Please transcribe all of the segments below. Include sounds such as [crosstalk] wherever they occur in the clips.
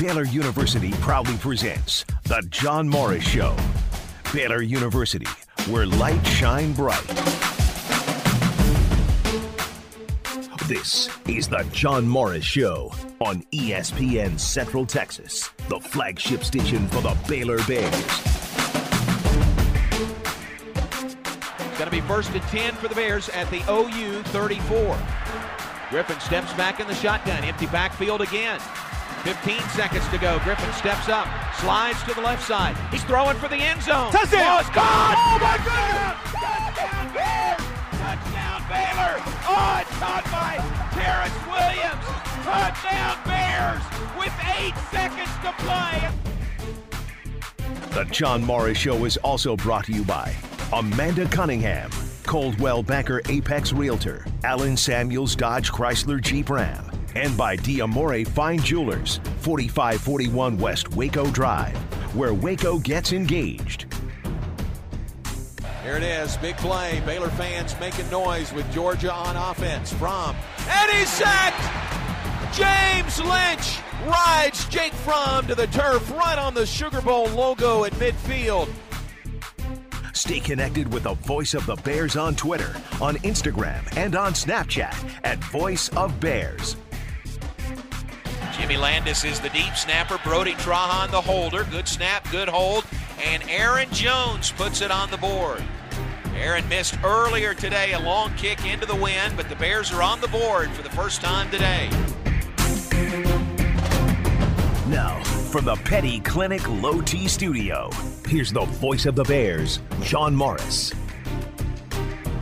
Baylor University proudly presents The John Morris Show. Baylor University, where light shine bright. This is The John Morris Show on ESPN Central Texas, the flagship station for the Baylor Bears. It's going to be first and 10 for the Bears at the OU 34. Griffin steps back in the shotgun, empty backfield again. 15 seconds to go. Griffin steps up, slides to the left side. He's throwing for the end zone. Touchdown! Oh, it's gone! Oh, my goodness! Touchdown, Bears! Touchdown, Baylor! Oh, it's caught by Terrance Williams! Touchdown, Bears! With eight seconds to play! The John Morris Show is also brought to you by Amanda Cunningham, Coldwell Banker Apex Realtor, Allen Samuels Dodge Chrysler Jeep Ram, and by Diamore Fine Jewelers, 4541 West Waco Drive, where Waco gets engaged. Here it is, big play. Baylor fans making noise with Georgia on offense. Fromm and he's sacked. James Lynch rides Jake Fromm to the turf right on the Sugar Bowl logo at midfield. Stay connected with the voice of the Bears on Twitter, on Instagram, and on Snapchat at Voice of Bears. Jimmy Landes is the deep snapper. Brody Trahan the holder. Good snap, good hold. And Aaron Jones puts it on the board. Aaron missed earlier today a long kick into the wind, but the Bears are on the board for the first time today. Now, from the Petty Clinic Low T Studio, here's the voice of the Bears, John Morris.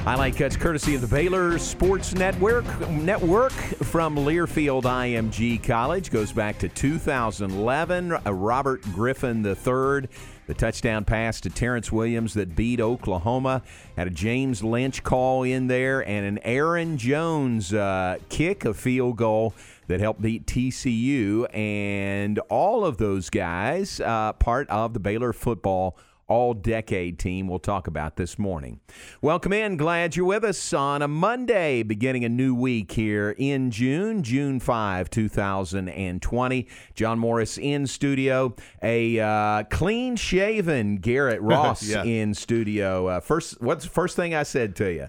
Highlight cuts courtesy of the Baylor Sports Network Network from Learfield IMG College goes back to 2011. Uh, Robert Griffin III, the touchdown pass to Terrance Williams that beat Oklahoma, had a James Lynch call in there, and an Aaron Jones uh, kick, a field goal that helped beat TCU, and all of those guys uh, part of the Baylor football all decade team we'll talk about this morning. Welcome in. Glad you're with us on a Monday, beginning a new week here in June, June 5, 2020. John Morris in studio. A uh, clean shaven Garrett [laughs] Ross Yeah. in studio. Uh, first, what's the first thing I said to you?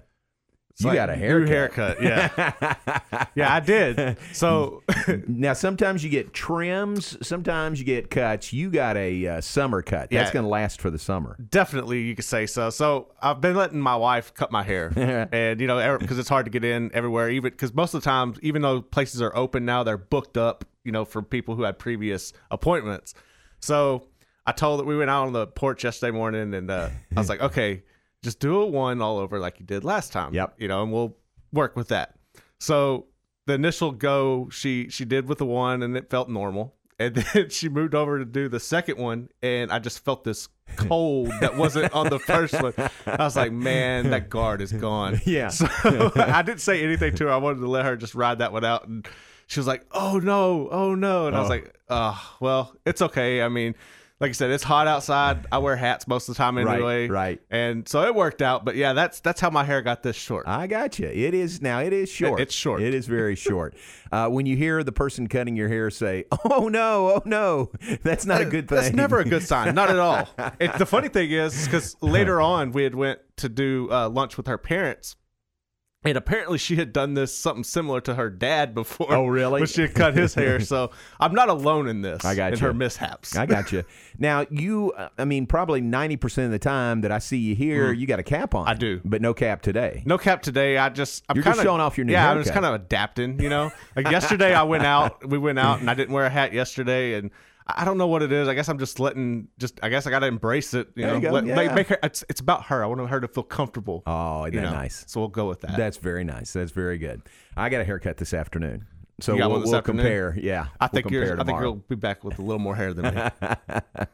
You Like, got a haircut. haircut. Yeah, [laughs] yeah, I did. So [laughs] Now, sometimes you get trims, sometimes you get cuts. You got a uh, summer cut. That's Yeah. going to last for the summer. definitely, you could say so. So I've been letting my wife cut my hair, [laughs] and you know, because it's hard to get in everywhere. Even because most of the times, even though places are open now, they're booked up. You know, for people who had previous appointments. So I told that we went out on the porch yesterday morning, and uh, I was like, okay, just do a one all over like you did last time. Yep. You know, and we'll work with that. So the initial go she she did with the one and it felt normal. And [laughs] then she moved over to do the second one and I just felt this cold that wasn't on the first one. I was like, man, that guard is gone. [laughs] Yeah. So [laughs] I didn't say anything to her. I wanted to let her just ride that one out and she was like, "Oh no, oh no," and I was Oh. like, "Oh, well, it's okay. I mean, like I said, it's hot outside. I wear hats most of the time anyway, right. right. And so it worked out. But yeah, that's that's how my hair got this short. I got you. It is now. It is short. It's short. It is very [laughs] short. Uh, when you hear the person cutting your hair say, [laughs] "Oh no, oh no," that's not a good thing. That's never a good sign. Not at all. [laughs] It, the funny thing is, because later on we had went to do uh, lunch with her parents, and apparently she had done this something similar to her dad before. Oh, really? When she had cut his hair. [laughs] So I'm not alone in this. I got in you. her mishaps. I got you. Now you, uh, I mean, probably ninety percent of the time that I see you here, you got a cap on. Mm. I do. but no cap today. No cap today. I just I'm You're kind just of showing off your new Yeah, I was haircut. kind of adapting. You know, like yesterday I went out. We went out and I didn't wear a hat yesterday, and I don't know what it is. I guess I'm just letting. Just I guess I got to embrace it. You There know, you Let- make, yeah. make her. It's it's about her. I want her to feel comfortable. Oh, isn't you that know? nice? So we'll go with that. That's very nice. That's very good. I got a haircut this afternoon, so we'll, we'll compare. Yeah, I we'll think you're. I think you'll be back with a little more hair than me. [laughs]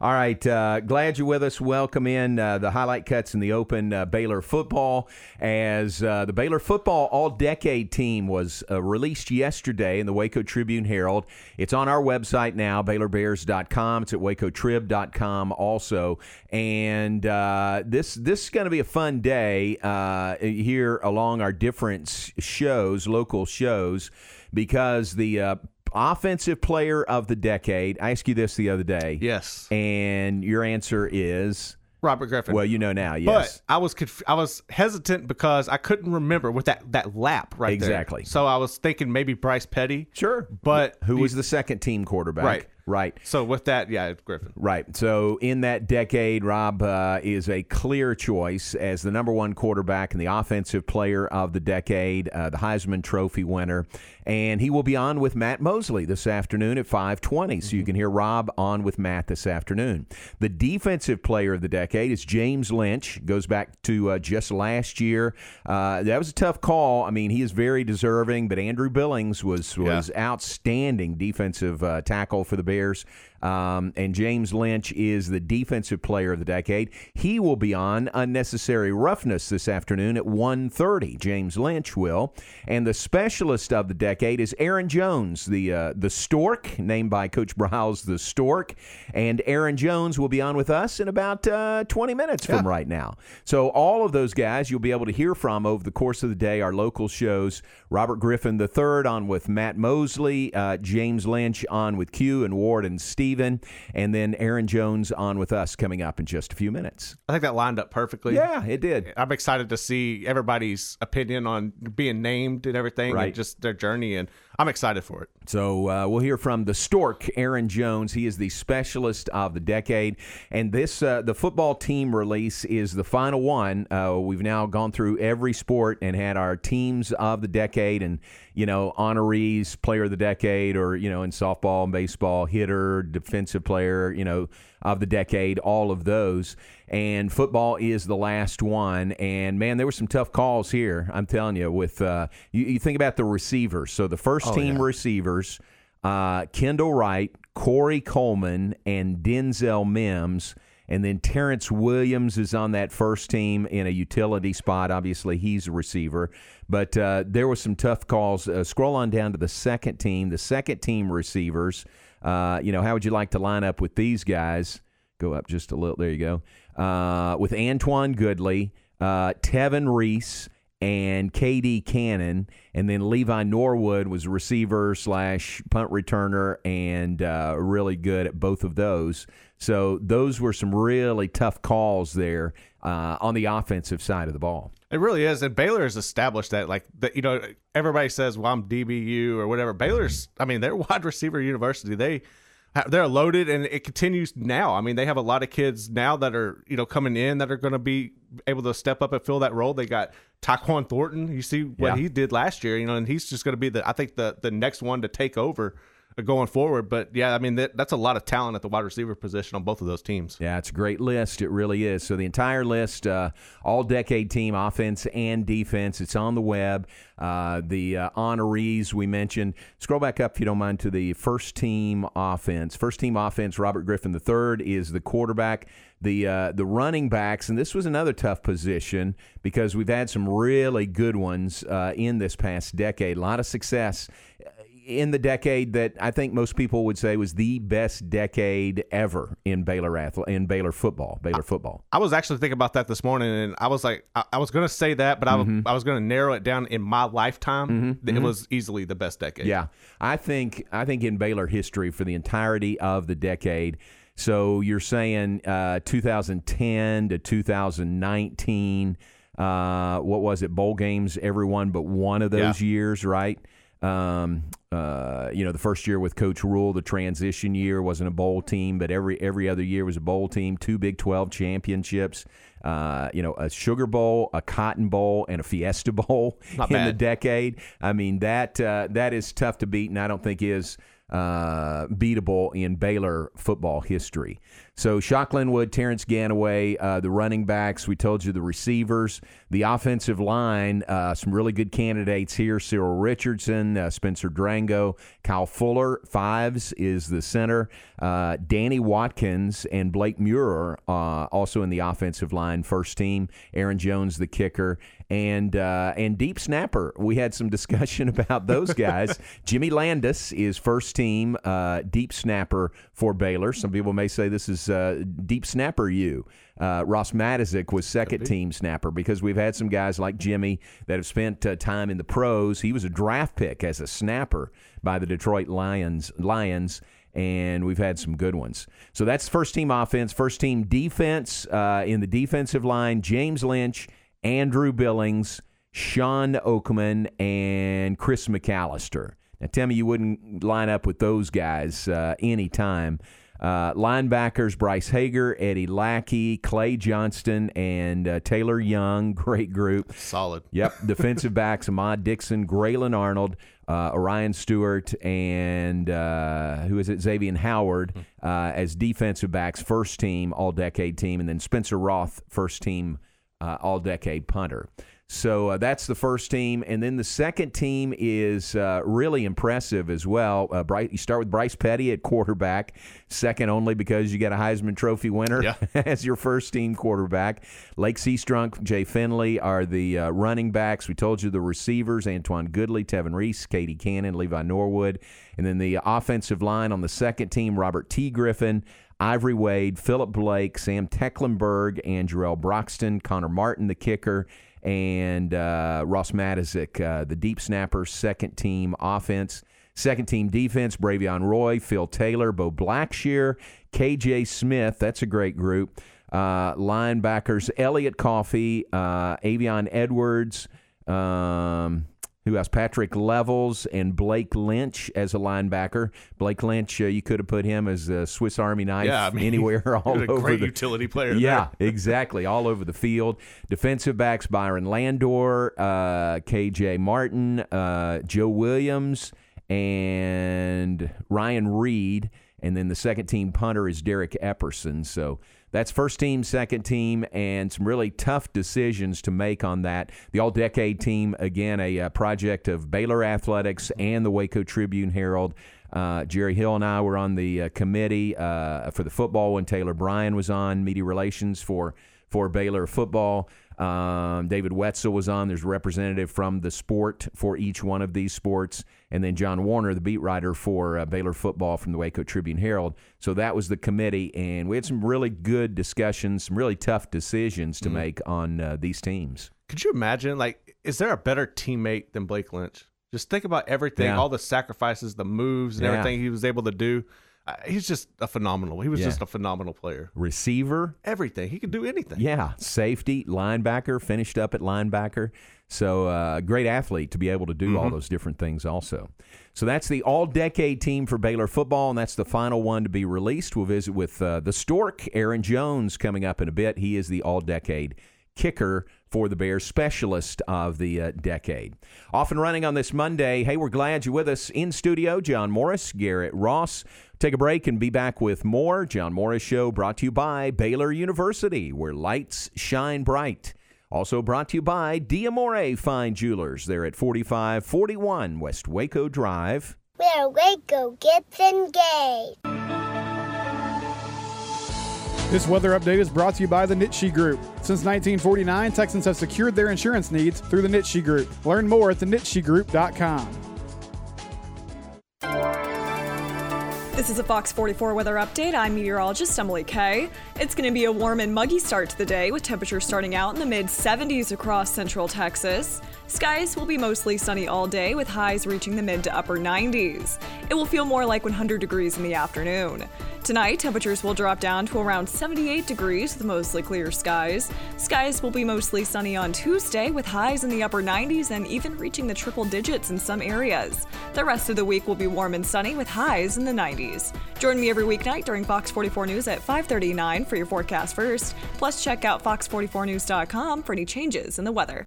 All right. Uh, glad you're with us. Welcome in uh, the highlight cuts in the open uh, Baylor football. As uh, the Baylor football all decade team was uh, released yesterday in the Waco Tribune Herald. It's on our website now, BaylorBears.com. It's at WacoTrib.com also. And uh, this this is going to be a fun day uh, here along our different shows, local shows, because the uh, offensive player of the decade. I asked you this the other day. Yes. And your answer is Robert Griffin. well, you know now. Yes. But I was conf- I was hesitant because I couldn't remember with that that lap right there. Exactly. So I was thinking maybe Bryce Petty. sure. But who was the second team quarterback? Right. Right. So with that, yeah, Griffin. Right. So in that decade, Rob uh, is a clear choice as the number one quarterback and the offensive player of the decade, uh, the Heisman Trophy winner, and he will be on with Matt Mosley this afternoon at 5:20. So you can hear Rob on with Matt this afternoon. The defensive player of the decade is James Lynch. Goes back to uh, just last year. Uh, that was a tough call. I mean, he is very deserving, but Andrew Billings was was outstanding defensive uh, tackle for the Bears. Bears um, and James Lynch is the defensive player of the decade. He will be on Unnecessary Roughness this afternoon at 1.30. James Lynch will. And the specialist of the decade is Aaron Jones, the uh, the Stork, named by Coach Briles the Stork. And Aaron Jones will be on with us in about uh, 20 minutes from right now. So all of those guys you'll be able to hear from over the course of the day. Our local shows, Robert Griffin III on with Matt Mosley, uh, James Lynch on with Q and Ward and Steven, and then Aaron Jones on with us coming up in just a few minutes. I think that lined up perfectly. Yeah, it did. I'm excited to see everybody's opinion on being named and everything, Right. and just their journey, and I'm excited for it. So uh, we'll hear from the Stork, Aaron Jones. He is the specialist of the decade, and this uh, the football team release is the final one. Uh, we've now gone through every sport and had our teams of the decade, and you know honorees, player of the decade, or you know in softball and baseball, hitter, defensive player, you know of the decade, all of those. And football is the last one. And man, there were some tough calls here. I'm telling you. With uh, you, you think about the receivers. So the first team receivers, uh, Kendall Wright, Corey Coleman, and Denzel Mims. And then Terrance Williams is on that first team in a utility spot. Obviously, he's a receiver. But uh, there were some tough calls. Uh, scroll on down to the second team. The second team receivers. Uh, you know, how would you like to line up with these guys? Go up just a little. There you go. Uh, with Antoine Goodley, uh, Tevin Reese, and KD Cannon, and then Levi Norwood was receiver slash punt returner, and uh, really good at both of those. So those were some really tough calls there uh, on the offensive side of the ball. It really is, and Baylor has established that. Like that, you know, everybody says, "Well, I'm DBU" or whatever. Baylor's, I mean, they're wide receiver university. They they're loaded, and it continues now. I mean, they have a lot of kids now that are you know coming in that are going to be able to step up and fill that role. They got Tyquan Thornton. You see what Yeah. he did last year, you know, and he's just going to be the I think the the next one to take over going forward. But yeah, I mean that, that's a lot of talent at the wide receiver position on both of those teams. Yeah, it's a great list. It really is. So the entire list, uh, all decade team, offense and defense. It's on the web. Uh, the uh, honorees we mentioned. Scroll back up if you don't mind to the first team offense. First team offense. Robert Griffin III is the quarterback. The uh, the running backs, and this was another tough position because we've had some really good ones uh, in this past decade. A lot of success in the decade that I think most people would say was the best decade ever in Baylor athle- in Baylor football. Baylor football. I was actually thinking about that this morning, and I was like, I, I was going to say that, but I, was I was going to narrow it down in my lifetime. It was easily the best decade. Yeah, I think I think in Baylor history for the entirety of the decade. So you're saying uh, 2010 to 2019. Uh, what was it? Bowl games, every one but one of those years, right? Um, uh, you know, the first year with Coach Rhule, the transition year wasn't a bowl team, but every every other year was a bowl team. Two Big 12 championships. Uh, you know, a Sugar Bowl, a Cotton Bowl, and a Fiesta [laughs] Bowl Not in the decade. I mean that uh, that is tough to beat, and I don't think is uh, beatable in Baylor football history. So Shock Linwood, Terrance Ganaway, uh, the running backs. We told you the receivers, the offensive line. Uh, some really good candidates here: Cyril Richardson, uh, Spencer Drango, Kyle Fuller. Fives is the center. Uh, Danny Watkins and Blake Muir uh, also in the offensive line, first team. Aaron Jones, the kicker, and uh, and deep snapper. We had some [laughs] discussion about those guys. [laughs] Jimmy Landes is first team uh, deep snapper for Baylor. Some people may say this is uh, deep snapper you. Uh, Ross Matiscik was second team snapper because we've had some guys like Jimmy that have spent uh, time in the pros. He was a draft pick as a snapper by the Detroit Lions. Lions and we've had some good ones. So that's first team offense, first team defense uh, in the defensive line: James Lynch, Andrew Billings, Shawn Oakman, and Chris McAllister. Now, tell me you wouldn't line up with those guys uh, anytime. Uh, linebackers Bryce Hager, Eddie Lackey, Clay Johnston, and uh, Taylor Young. [laughs] Great group. Solid. Yep. [laughs] Defensive backs Ahmad Dixon, Grayland Arnold, uh, Orion Stewart, and uh, who is it? Xavier Howard uh, as defensive backs, first team, all decade team, and then Spencer Roth, first team, uh, all decade punter. So uh, that's the first team, and then the second team is uh, really impressive as well. Uh, Bryce, you start with Bryce Petty at quarterback, second only because you got a Heisman Trophy winner Yeah. [laughs] as your first team quarterback. Lache Seastrunk, Jay Finley are the uh, running backs. We told you the receivers: Antoine Goodley, Tevin Reese, KD Cannon, Levi Norwood, and then the offensive line on the second team: Robert T. Griffin. Ivory Wade, Philip Blake, Sam Tecklenburg, and Jarrell Broxton, Connor Martin, the kicker, and uh, Ross Matiscik, uh, the deep snapper, second team offense. Second team defense, Bravion Roy, Phil Taylor, Beau Blackshear, KJ Smith. That's a great group. Uh, linebackers, Elliot Coffey, uh, Avion Edwards, um, who has Patrick Levels and Blake Lynch as a linebacker. Blake Lynch, uh, you could have put him as a Swiss Army knife Yeah, I mean, [laughs] anywhere all over great the utility player. yeah, [laughs] exactly. All over the field. Defensive backs Byron Landor, uh, KJ Morton, uh, Joe Williams, and Ryan Reed. And then the second team punter is Derek Epperson. So that's first team, second team, and some really tough decisions to make on that. The all decade team, again, a, uh project of Baylor Athletics and the Waco Tribune Herald. Uh, Jerry Hill and I were on the uh, committee uh, for the football when Taylor Bryan was on media relations for for Baylor football. Um, David Wetzel was on. There's a representative from the sport for each one of these sports, and then John Werner, the beat writer for uh, Baylor football from the Waco Tribune Herald. So that was the committee, and we had some really good discussions, some really tough decisions to make on uh, these teams. Could you imagine? Like, is there a better teammate than Blake Lynch? Just think about everything, Yeah. all the sacrifices, the moves, and Yeah. everything he was able to do. He's just a phenomenal. He was Yeah. just a phenomenal player. Receiver, Everything he could do anything. Yeah, safety, linebacker, finished up at linebacker. So, uh, great athlete to be able to do all those different things also. So, that's the all decade team for Baylor football, and that's the final one to be released. We'll visit with uh, the Stork, Aaron Jones, coming up in a bit. He is the all decade kicker for the Bears, specialist of the uh, decade. Off and running on this Monday. Hey, we're glad you're with us in studio. John Morris, Garrett Ross. Take a break and be back with more. John Morris Show brought to you by Baylor University, where lights shine bright. Also brought to you by Diamore Fine Jewelers. They're at 4541 West Waco Drive. Where Waco gets engaged. This weather update is brought to you by the Nitsche Group. Since 1949, Texans have secured their insurance needs through the Nitsche Group. Learn more at thenitschegroup.com. This is a Fox 44 weather update. I'm meteorologist Emily Kay. It's going to be a warm and muggy start to the day with temperatures starting out in the mid 70s across central Texas. Skies will be mostly sunny all day with highs reaching the mid to upper 90s. It will feel more like 100 degrees in the afternoon. Tonight, temperatures will drop down to around 78 degrees with mostly clear skies. Skies will be mostly sunny on Tuesday with highs in the upper 90s and even reaching the triple digits in some areas. The rest of the week will be warm and sunny with highs in the 90s. Join me every weeknight during Fox 44 News at 5:39 for your forecast first. Plus, check out fox44news.com for any changes in the weather.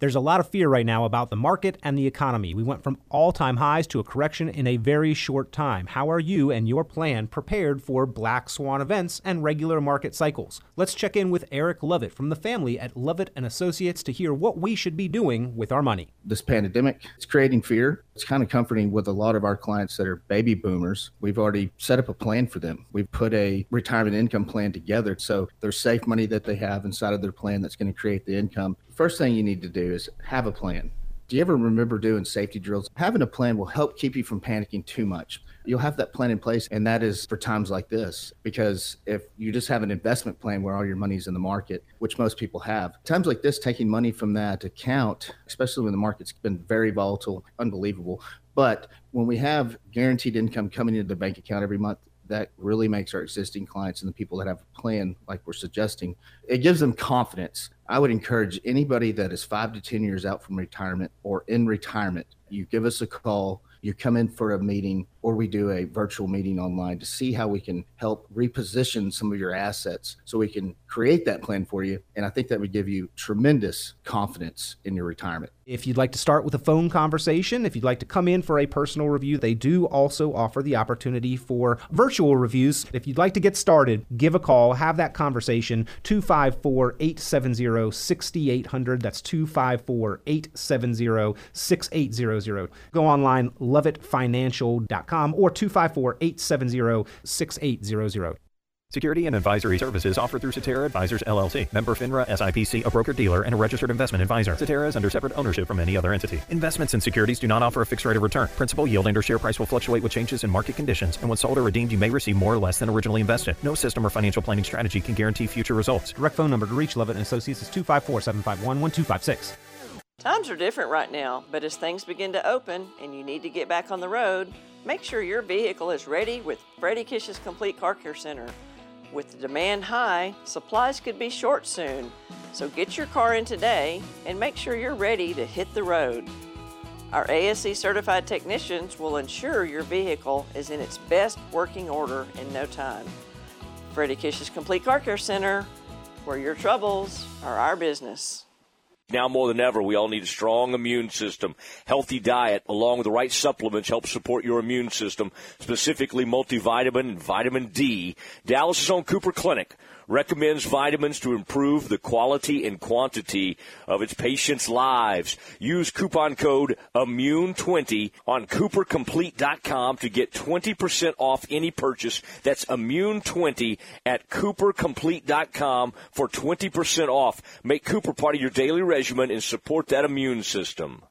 There's a lot of fear right now about the market and the economy. We went from all time highs to a correction in a very short time. How are you and your plan prepared for black swan events and regular market cycles? Let's check in with Eric Lovett from the family at Lovett and Associates to hear what we should be doing with our money. This pandemic is creating fear. It's kind of comforting with a lot of our clients that are baby boomers. We've already set up a plan for them. We've put a retirement income plan together. So there's safe money that they have inside of their plan that's going to create the income first thing you need to do is have a plan. Do you ever remember doing safety drills? Having a plan will help keep you from panicking too much. You'll have that plan in place, and that is for times like this. Because if you just have an investment plan where all your money's in the market, which most people have, times like this, taking money from that account, especially when the market's been very volatile, unbelievable. But when we have guaranteed income coming into the bank account every month, that really makes our existing clients and the people that have a plan like we're suggesting it gives them confidence i would encourage anybody that is five to ten years out from retirement or in retirement you give us a call you come in for a meeting or we do a virtual meeting online to see how we can help reposition some of your assets so we can create that plan for you. And I think that would give you tremendous confidence in your retirement. If you'd like to start with a phone conversation, if you'd like to come in for a personal review, they do also offer the opportunity for virtual reviews. If you'd like to get started, give a call, have that conversation, 254 870 6800. That's 254 870 6800. Go online, lovettfinancial.com or 254 870 6800. Security and advisory services offered through Cetera Advisors LLC, member FINRA SIPC, a broker dealer, and a registered investment advisor. Cetera is under separate ownership from any other entity. Investments in securities do not offer a fixed rate of return. Principal yield and or share price will fluctuate with changes in market conditions, and when sold or redeemed, you may receive more or less than originally invested. No system or financial planning strategy can guarantee future results. Direct phone number to reach Lovett and Associates is 254 751 1256. Times are different right now, but as things begin to open and you need to get back on the road, make sure your vehicle is ready with Freddie Kish's Complete Car Care Center. With the demand high, supplies could be short soon. So get your car in today and make sure you're ready to hit the road. Our ASE certified technicians will ensure your vehicle is in its best working order in no time. Freddie Kish's Complete Car Care Center, where your troubles are our business. Now more than ever, we all need a strong immune system. Healthy diet, along with the right supplements, help support your immune system, specifically multivitamin and vitamin D. Dallas' own Cooper Clinic recommends vitamins to improve the quality and quantity of its patients' lives. Use coupon code IMMUNE20 on CooperComplete.com to get 20% off any purchase. That's IMMUNE20 at CooperComplete.com for 20% off. Make Cooper part of your daily regimen and support that immune system.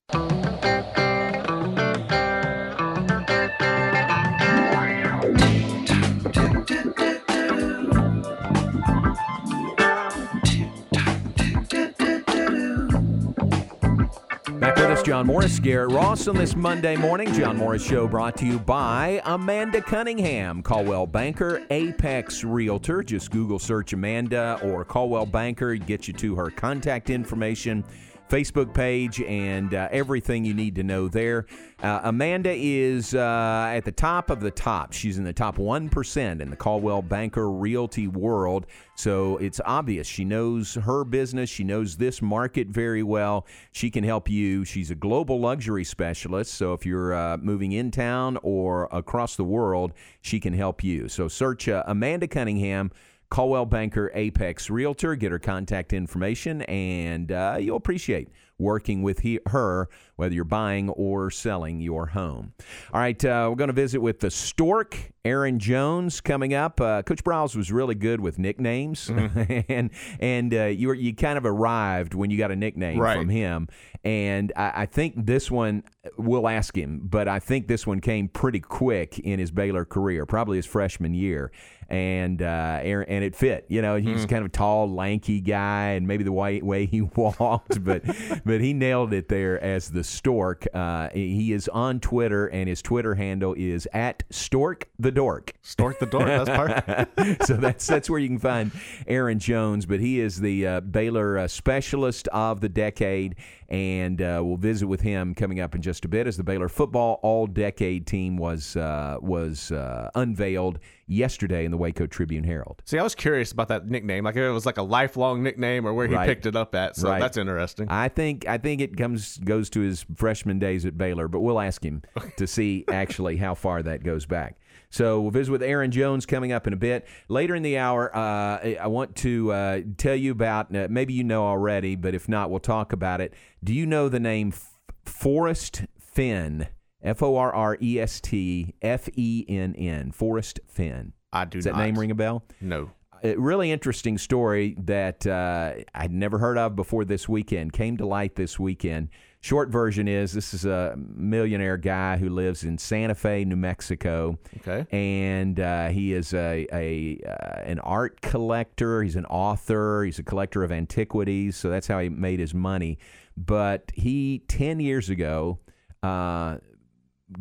John Morris, Garrett Ross on this Monday morning. John Morris Show brought to you by Amanda Cunningham, Coldwell Banker, Apex Realtor. Just Google search Amanda or Coldwell Banker, get you to her contact information. Facebook page and uh, everything you need to know there. Uh, Amanda is uh, at the top of the top. She's in the top 1% in the Coldwell Banker Realty world. So it's obvious. She knows her business. She knows this market very well. She can help you. She's a global luxury specialist. So if you're uh, moving in town or across the world, she can help you. So search uh, Amanda Cunningham. Coldwell Banker Apex Realtor. Get her contact information, and uh, you'll appreciate working with he, her, whether you're buying or selling your home. All right, uh, we're going to visit with the Stork, Aaron Jones, coming up. Uh, Coach Briles was really good with nicknames, mm-hmm. [laughs] and and uh, you were, you kind of arrived when you got a nickname right. from him. And I, I think this one, we'll ask him, but I think this one came pretty quick in his Baylor career, probably his freshman year and uh, and it fit. You know, he's mm. kind of a tall, lanky guy, and maybe the way way he [laughs] walked, but but he nailed it there as the Stork. Uh, he is on Twitter, and his Twitter handle is at Stork the dork. Stork the dork. That's perfect. [laughs] so that's that's where you can find Aaron Jones. But he is the uh, Baylor uh, specialist of the decade, and uh, we'll visit with him coming up in just a bit as the Baylor football All Decade team was uh, was uh, unveiled yesterday in the Waco Tribune Herald. See, I was curious about that nickname. Like if it was like a lifelong nickname or where he Right. picked it up at. So Right. that's interesting. I think I think it comes goes to his freshman days at Baylor, but we'll ask him [laughs] to see actually how far that goes back. So we'll visit with Aaron Jones coming up in a bit. Later in the hour, uh, I want to uh, tell you about. Uh, maybe you know already, but if not, we'll talk about it. Do you know the name F- Forrest Fenn? F O R R E S T F E N N. Forrest Fenn. I do Does that not. name ring a bell? No. a really interesting story that uh, I'd never heard of before this weekend came to light this weekend. Short version is this is a millionaire guy who lives in Santa Fe, New Mexico. Okay. And uh, he is a, a uh, an art collector. He's an author. He's a collector of antiquities. So that's how he made his money. But he ten years ago uh,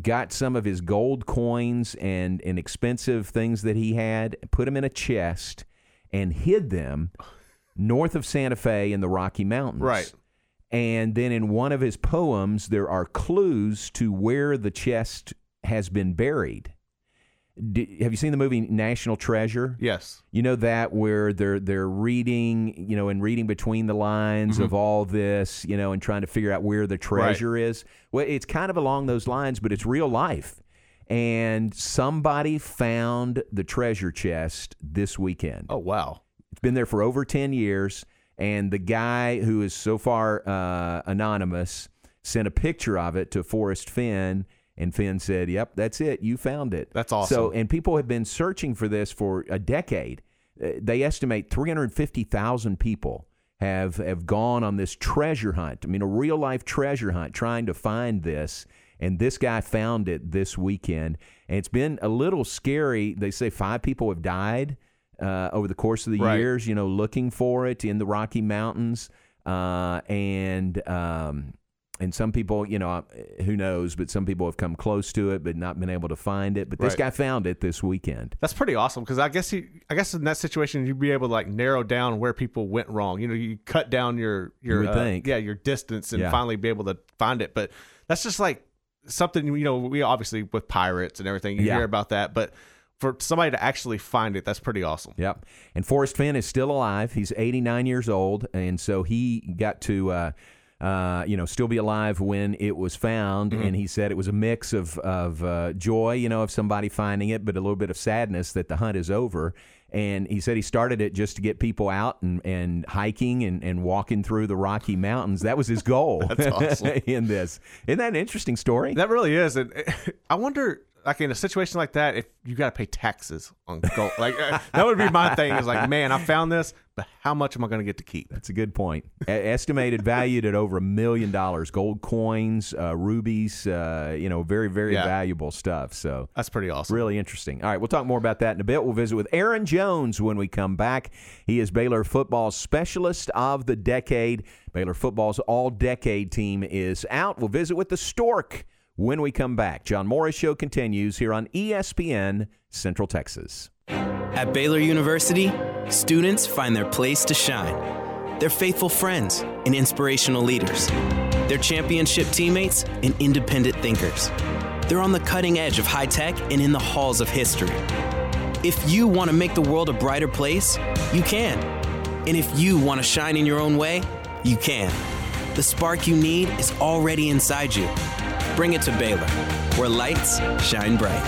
got some of his gold coins and, and expensive things that he had, put them in a chest, and hid them north of Santa Fe in the Rocky Mountains. Right. And then in one of his poems, there are clues to where the chest has been buried. Have you seen the movie National Treasure? Yes. You know that where they're they're reading, you know, and reading between the lines of all this, you know, and trying to figure out where the treasure is. Well, it's kind of along those lines, but it's real life. And somebody found the treasure chest this weekend. Oh wow. It's been there for over 10 years. And the guy who is so far uh, anonymous sent a picture of it to Forrest Fenn. And Fenn said, Yep, that's it. You found it. That's awesome. So, and people have been searching for this for a decade. Uh, They estimate 350,000 people have have gone on this treasure hunt. I mean, a real life treasure hunt trying to find this. And this guy found it this weekend. And it's been a little scary. They say five people have died uh, over the course of the Right. years, you know, looking for it in the Rocky Mountains. Uh, and um, and some people, you know, uh, who knows, but some people have come close to it, but not been able to find it. But this Right. guy found it this weekend. That's pretty awesome because I guess you, I guess in that situation you'd be able to like narrow down where people went wrong. You know, you cut down your your would uh, yeah your distance and Yeah. finally be able to find it. But that's just like something you know we obviously with pirates and everything you Yeah. hear about that, but for somebody to actually find it, that's pretty awesome. Yep. And Forrest Fenn is still alive. He's 89 years old, and so he got to. Uh, uh, you know, still be alive when it was found, Mm-hmm. and he said it was a mix of of uh, joy, you know, of somebody finding it, but a little bit of sadness that the hunt is over. And he said he started it just to get people out and, and hiking and, and walking through the Rocky Mountains. That was his goal. [laughs] That's awesome. [laughs] in this, isn't that an interesting story? That really is, and [laughs] I wonder, like in a situation like that, if you got to pay taxes on gold, like uh, that would be my thing. Is like, man, I found this, but how much am I going to get to keep? That's a good point. Estimated valued at over a million dollars. Gold coins, uh, rubies, uh, you know, very, very Yeah. valuable stuff. So That's pretty awesome. really interesting. All right, we'll talk more about that in a bit. We'll visit with Aaron Jones when we come back. He is Baylor football's specialist of the decade. Baylor football's all decade team is out. We'll visit with the Stork when we come back. John Morris Show continues here on ESPN Central Texas. At Baylor University, students find their place to shine. They're faithful friends and inspirational leaders. They're championship teammates and independent thinkers. They're on the cutting edge of high tech and in the halls of history. If you want to make the world a brighter place, you can. And if you want to shine in your own way, you can. The spark you need is already inside you. Bring it to Baylor, where lights shine bright.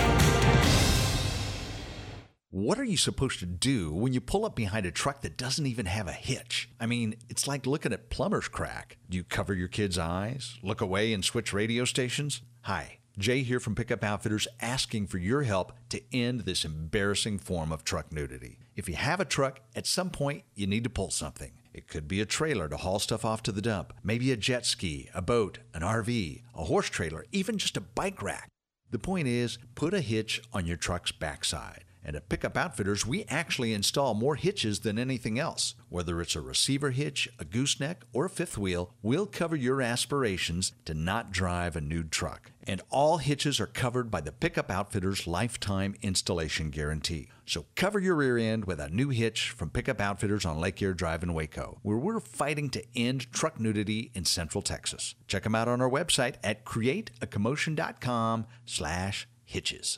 What are you supposed to do when you pull up behind a truck that doesn't even have a hitch? I mean, it's like looking at plumber's crack. Do you cover your kid's eyes, look away, and switch radio stations? Hi, Jay here from Pickup Outfitters asking for your help to end this embarrassing form of truck nudity. If you have a truck, at some point you need to pull something. It could be a trailer to haul stuff off to the dump, maybe a jet ski, a boat, an RV, a horse trailer, even just a bike rack. The point is, put a hitch on your truck's backside. And at Pickup Outfitters, we actually install more hitches than anything else. Whether it's a receiver hitch, a gooseneck, or a fifth wheel, we'll cover your aspirations to not drive a nude truck. And all hitches are covered by the Pickup Outfitters lifetime installation guarantee. So cover your rear end with a new hitch from Pickup Outfitters on Lake Erie Drive in Waco, where we're fighting to end truck nudity in Central Texas. Check them out on our website at createacommotion.com slash hitches.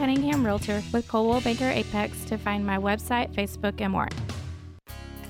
Cunningham Realtor with Coldwell Banker Apex to find my website, Facebook, and more.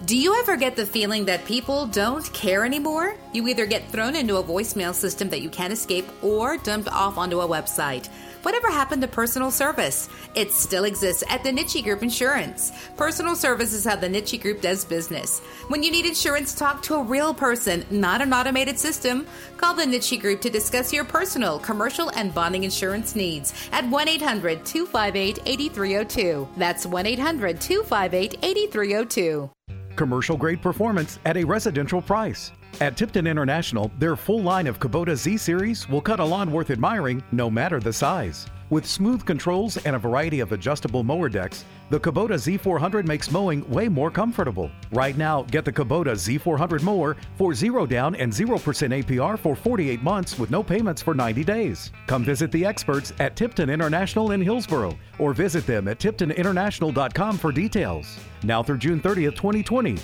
Do you ever get the feeling that people don't care anymore? You either get thrown into a voicemail system that you can't escape or dumped off onto a website. Whatever happened to personal service? It still exists at the Nitsche Group Insurance. Personal service is how the Nitsche Group does business. When you need insurance, talk to a real person, not an automated system. Call the Nitsche Group to discuss your personal, commercial, and bonding insurance needs at 1 800 258 8302. That's 1 800 258 8302. Commercial grade performance at a residential price. At Tipton International, their full line of Kubota Z Series will cut a lawn worth admiring no matter the size. With smooth controls and a variety of adjustable mower decks, the Kubota Z400 makes mowing way more comfortable. Right now, get the Kubota Z400 mower for zero down and 0% APR for 48 months with no payments for 90 days. Come visit the experts at Tipton International in Hillsboro or visit them at tiptoninternational.com for details. Now through June 30th, 2020.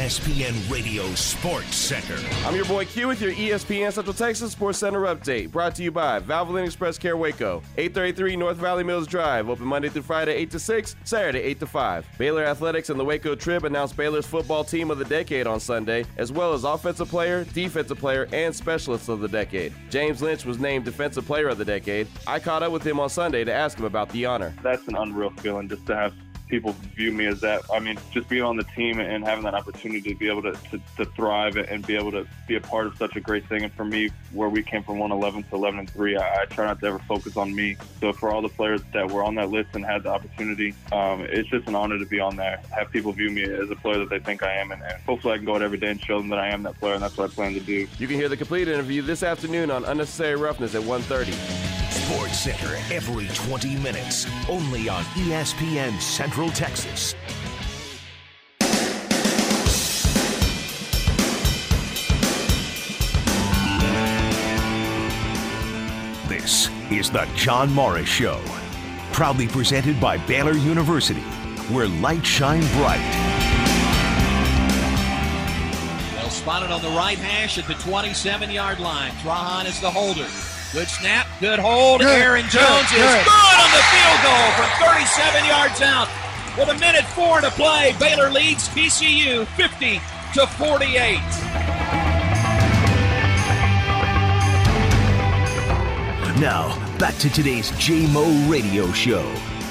ESPN Radio Sports Center. I'm your boy Q with your ESPN Central Texas Sports Center update. Brought to you by Valvoline Express Care Waco, 833 North Valley Mills Drive. Open Monday through Friday, 8 to 6, Saturday, 8 to 5. Baylor Athletics and the Waco Trib announced Baylor's football team of the decade on Sunday, as well as offensive player, defensive player, and specialist of the decade. James Lynch was named defensive player of the decade. I caught up with him on Sunday to ask him about the honor. That's an unreal feeling just to have people view me as that. I mean, just being on the team and having that opportunity to be able to, to, to thrive and be able to be a part of such a great thing. And for me, where we came from 111 to 11 and 3, I, I try not to ever focus on me. So for all the players that were on that list and had the opportunity, um, it's just an honor to be on there. Have people view me as a player that they think I am. And, and hopefully I can go out every day and show them that I am that player. And that's what I plan to do. You can hear the complete interview this afternoon on Unnecessary Roughness at 1.30. Sports Center every 20 minutes, only on ESPN Central Texas. This is the John Morris Show, proudly presented by Baylor University, where light shine bright. They'll spot it on the right hash at the 27 yard line. Trahan is the holder. Good snap, good hold. Good, Aaron good, Jones is good. good on the field goal from 37 yards out. With a minute four to play, Baylor leads TCU 50 to 48. Now, back to today's JMO Radio Show.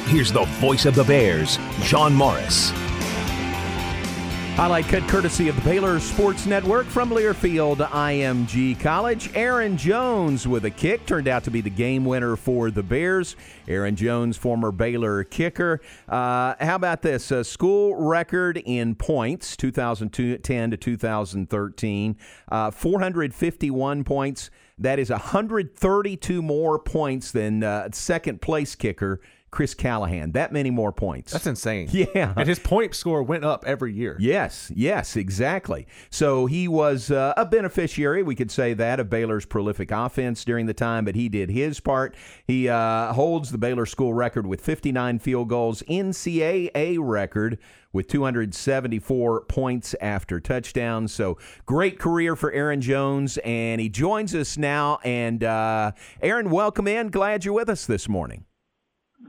Here's the voice of the Bears, John Morris. Highlight cut courtesy of the Baylor Sports Network from Learfield IMG College. Aaron Jones with a kick turned out to be the game winner for the Bears. Aaron Jones, former Baylor kicker. Uh, how about this? A school record in points, 2010 to 2013, uh, 451 points. That is 132 more points than uh, second place kicker Chris Callahan. That many more points. That's insane. [laughs] Yeah. And his point score went up every year. Yes, yes, exactly. So he was uh, a beneficiary, we could say that, of Baylor's prolific offense during the time, but he did his part. He uh, holds the Baylor school record with 59 field goals, NCAA record with 274 points after touchdowns. So great career for Aaron Jones, and he joins us now. And uh, Aaron, welcome in. Glad you're with us this morning.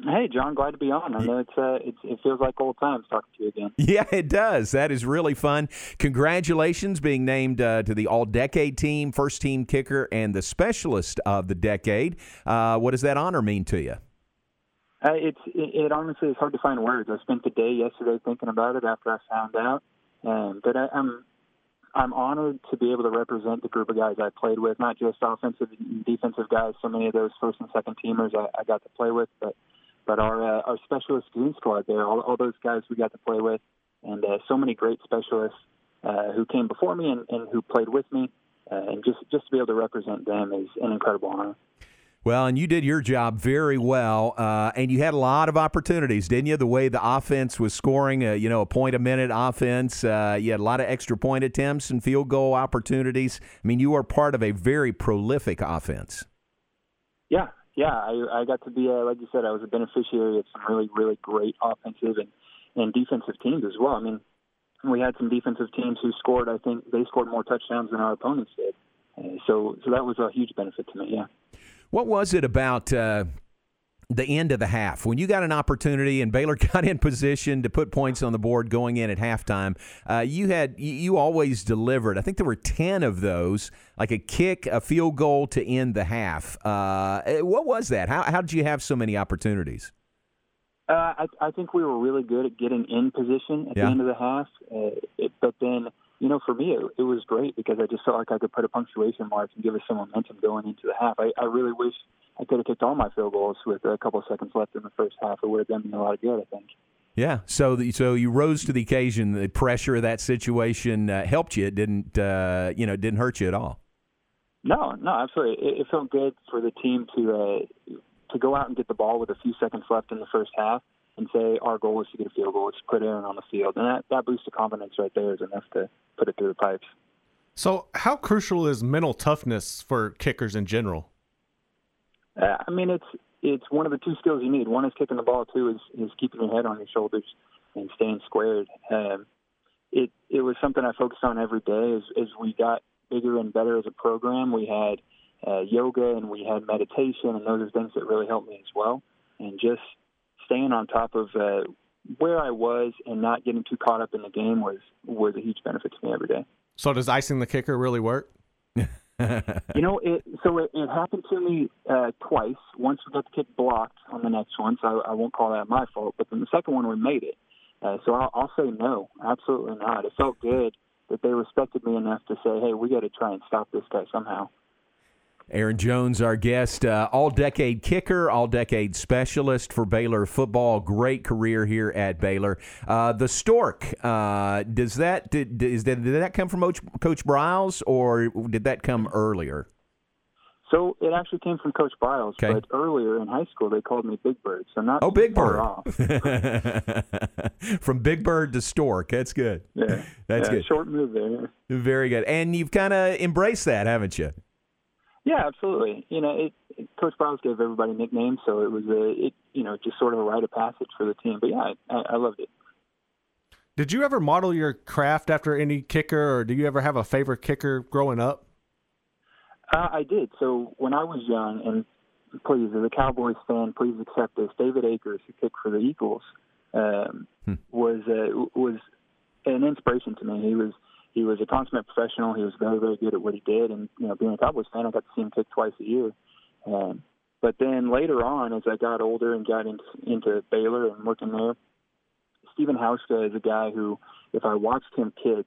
Hey, John, glad to be on. I know it's, uh, it's it feels like old times talking to you again. [laughs] Yeah, it does. That is really fun. Congratulations being named uh, to the All Decade team, first team kicker, and the specialist of the decade. Uh, what does that honor mean to you? Uh, it's it, it honestly is hard to find words. I spent the day yesterday thinking about it after I found out, um, but I, I'm I'm honored to be able to represent the group of guys I played with, not just offensive and defensive guys. So many of those first and second teamers I, I got to play with, but but our uh, our specialist goon squad there, all, all those guys we got to play with, and uh, so many great specialists uh, who came before me and, and who played with me, uh, and just just to be able to represent them is an incredible honor. Well, and you did your job very well, uh, and you had a lot of opportunities, didn't you? The way the offense was scoring, uh, you know, a point a minute offense. Uh, you had a lot of extra point attempts and field goal opportunities. I mean, you are part of a very prolific offense. Yeah, yeah. I, I got to be, uh, like you said, I was a beneficiary of some really, really great offensive and, and defensive teams as well. I mean, we had some defensive teams who scored. I think they scored more touchdowns than our opponents did. Uh, so, so that was a huge benefit to me. Yeah. What was it about uh, the end of the half when you got an opportunity and Baylor [laughs] got in position to put points on the board going in at halftime? Uh, you had you always delivered. I think there were ten of those, like a kick, a field goal to end the half. Uh, what was that? How how did you have so many opportunities? Uh, I, I think we were really good at getting in position at Yeah. the end of the half, uh, it, but then you know, for me, it, it was great because I just felt like I could put a punctuation mark and give us some momentum going into the half. I, I really wish I could have kicked all my field goals with a couple of seconds left in the first half. It would have done me a lot of good, I think. Yeah, so the, so you rose to the occasion. The pressure of that situation uh, helped you. It didn't uh, you know it didn't hurt you at all. No, no, absolutely. It, it felt good for the team to uh, to go out and get the ball with a few seconds left in the first half and say our goal is to get a field goal, is to put Aaron on the field, and that that boost of confidence right there is enough to put it through the pipes. So, how crucial is mental toughness for kickers in general? Uh, I mean, it's it's one of the two skills you need. One is kicking the ball. Two is is keeping your head on your shoulders and staying squared. Um, it it was something I focused on every day as as we got bigger and better as a program. We had uh, yoga and we had meditation, and those are things that really helped me as well. And just staying on top of uh, where I was and not getting too caught up in the game was was a huge benefit to me every day. So, does icing the kicker really work? [laughs] you know, it, so it, it happened to me uh, twice. Once we got the kick blocked on the next one, so I, I won't call that my fault. But then the second one, we made it. Uh, so I'll, I'll say no, absolutely not. It felt good that they respected me enough to say, "Hey, we got to try and stop this guy somehow." Aaron Jones, our guest, uh, all decade kicker, all decade specialist for Baylor football. Great career here at Baylor. Uh, the Stork, uh, does that did, is that did that come from Coach, Briles or did that come earlier? So it actually came from Coach Briles, Okay. but earlier in high school they called me Big Bird. So not Oh, Big Bird. off. [laughs] from Big Bird to Stork. That's good. Yeah, That's yeah, good. Short move there. Very good. And you've kind of embraced that, haven't you? Yeah, absolutely. You know, it, it, Coach Briles gave everybody nicknames, so it was a, it, you know, just sort of a rite of passage for the team. But yeah, I, I loved it. Did you ever model your craft after any kicker, or do you ever have a favorite kicker growing up? Uh, I did. So when I was young, and please, as a Cowboys fan, please accept this. David Akers, who kicked for the Eagles, um, was uh, was an inspiration to me. He was he was a consummate professional. He was very very good at what he did, and you know, being a Cowboys fan, I got to see him kick twice a year. Um, but then later on, as I got older and got into, into Baylor and working there, Stephen Hauschka is a guy who, if I watched him kick,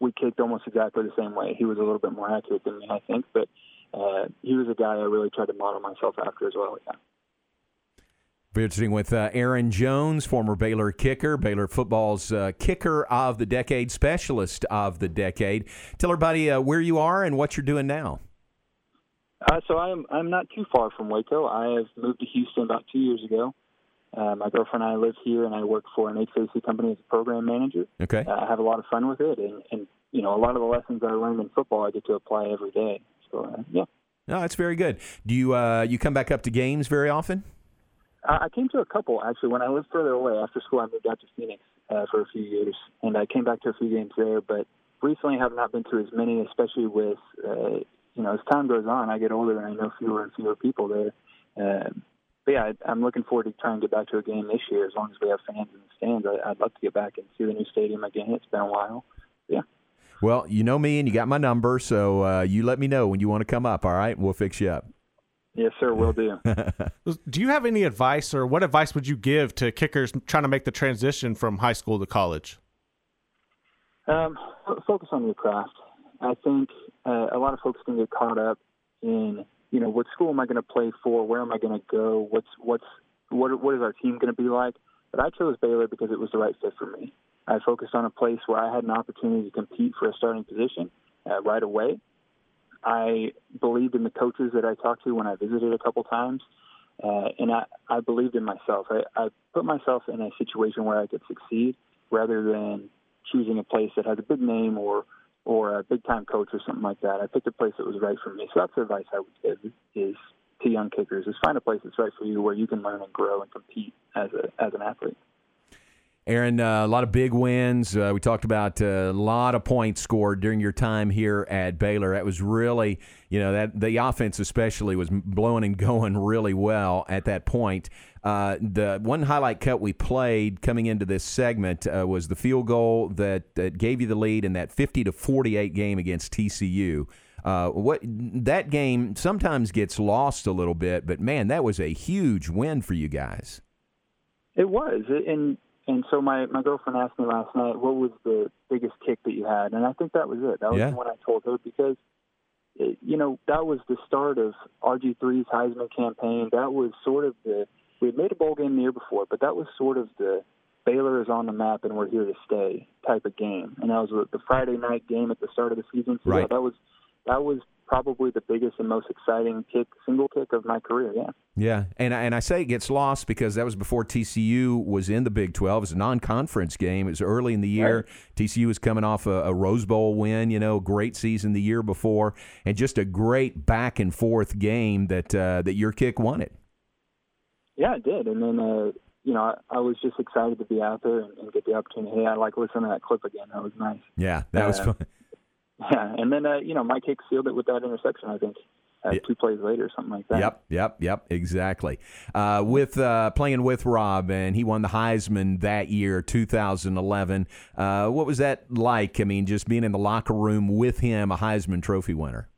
we kicked almost exactly the same way. He was a little bit more accurate than me, I think, but uh, he was a guy I really tried to model myself after as well. Yeah. Visiting with uh, Aaron Jones, former Baylor kicker, Baylor football's uh, kicker of the decade, specialist of the decade. Tell everybody uh, where you are and what you're doing now. Uh, so I'm I'm not too far from Waco. I have moved to Houston about two years ago. Uh, my girlfriend and I live here, and I work for an HVAC company as a program manager. Okay. Uh, I have a lot of fun with it, and, and you know a lot of the lessons I learned in football I get to apply every day. So uh, yeah. No, that's very good. Do you uh, you come back up to games very often? I I came to a couple actually when I lived further away. After school, I moved out to Phoenix uh, for a few years, and I came back to a few games there. But recently, have not been to as many, especially with uh, you know as time goes on, I get older and I know fewer and fewer people there. Um, but yeah, I, I'm looking forward to trying to get back to a game this year. As long as we have fans in the stands, I, I'd love to get back and see the new stadium again. It's been a while. Yeah. Well, you know me and you got my number, so uh, you let me know when you want to come up. All right, we'll fix you up. Yes, sir. Will do. [laughs] do you have any advice, or what advice would you give to kickers trying to make the transition from high school to college? Um, focus on your craft. I think uh, a lot of folks can get caught up in, you know, what school am I going to play for? Where am I going to go? What's what's what what is our team going to be like? But I chose Baylor because it was the right fit for me. I focused on a place where I had an opportunity to compete for a starting position uh, right away. I believed in the coaches that I talked to when I visited a couple times, uh, and I, I believed in myself. I, I put myself in a situation where I could succeed rather than choosing a place that has a big name or or a big time coach or something like that. I picked a place that was right for me. So that's the advice I would give is to young kickers is find a place that's right for you where you can learn and grow and compete as a as an athlete. Aaron, uh, a lot of big wins. Uh, we talked about uh, a lot of points scored during your time here at Baylor. That was really, you know, that the offense especially was blowing and [laughs] going really well at that point. Uh, the one highlight cut we played coming into this segment uh, was the field goal that, that gave you the lead in that 50 to 48 game against TCU. Uh, what that game sometimes gets lost a little bit, but man, that was a huge win for you guys. It was, and and so my my girlfriend asked me last night, what was the biggest kick that you had, and I think that was it. That was yeah. the one I told her because, it, you know, that was the start of RG3's Heisman campaign. That was sort of the we had made a bowl game the year before, but that was sort of the Baylor is on the map and we're here to stay type of game. And that was the Friday night game at the start of the season. So right. yeah, that was that was probably the biggest and most exciting kick, single kick of my career. Yeah. Yeah, and and I say it gets lost because that was before TCU was in the Big Twelve. It was a non-conference game. It was early in the year. Right. TCU was coming off a, a, Rose Bowl win. You know, great season the year before, and just a great back and forth game that uh, that your kick won it. Yeah, it did, and then. Uh, you know, I, I, was just excited to be out there and, and, get the opportunity. Hey, I like listening to that clip again. That was nice. Yeah, that uh, was fun. Yeah, [laughs] and then uh, you know, Mike Hicks sealed it with that interception. I think. Uh, two plays later, or something like that. Yep, yep, yep, exactly. Uh, with uh, playing with Rob, and he won the Heisman that year, 2011. Uh, what was that like? I mean, just being in the locker room with him, a Heisman Trophy winner.